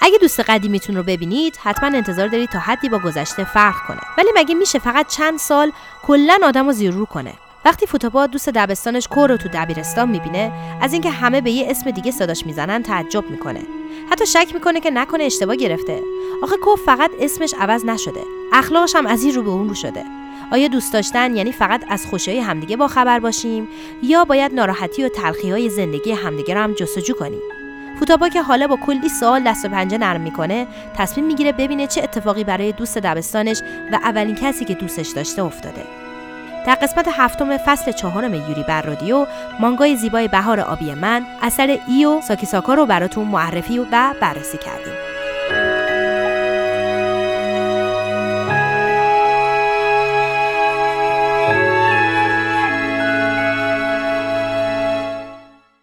اگه دوست قدیمیتون رو ببینید حتما انتظار دارید تا حدی با گذشته فرق کنه. ولی مگه میشه فقط چند سال کلا آدم رو زیر رو کنه؟ وقتی فوتوپا دوست دبستانش کور رو تو دبیرستان می‌بینه از اینکه همه به یه اسم دیگه صداش می‌زنن تعجب می‌کنه. حتی شک می‌کنه که نکنه اشتباه گرفته. آخه کوف فقط اسمش عوض نشده. اخلاقش هم از این رو به اون رو شده. آیا دوست داشتن یعنی فقط از خوشی همدیگه با خبر باشیم؟ یا باید ناراحتی و تلخی های زندگی همدیگه رو هم جستجو کنیم؟ فوتابا که حالا با کلی سوال دست و پنجه نرم می‌کنه تصمیم می‌گیره ببینه چه اتفاقی برای دوست دبستانش و اولین کسی که دوستش داشته افتاده. در قسمت هفتم فصل چهارم یوری بر رادیو مانگای زیبای بهار آبی من اثر ایو ساکیساکا رو براتون معرفی و بررسی کردیم.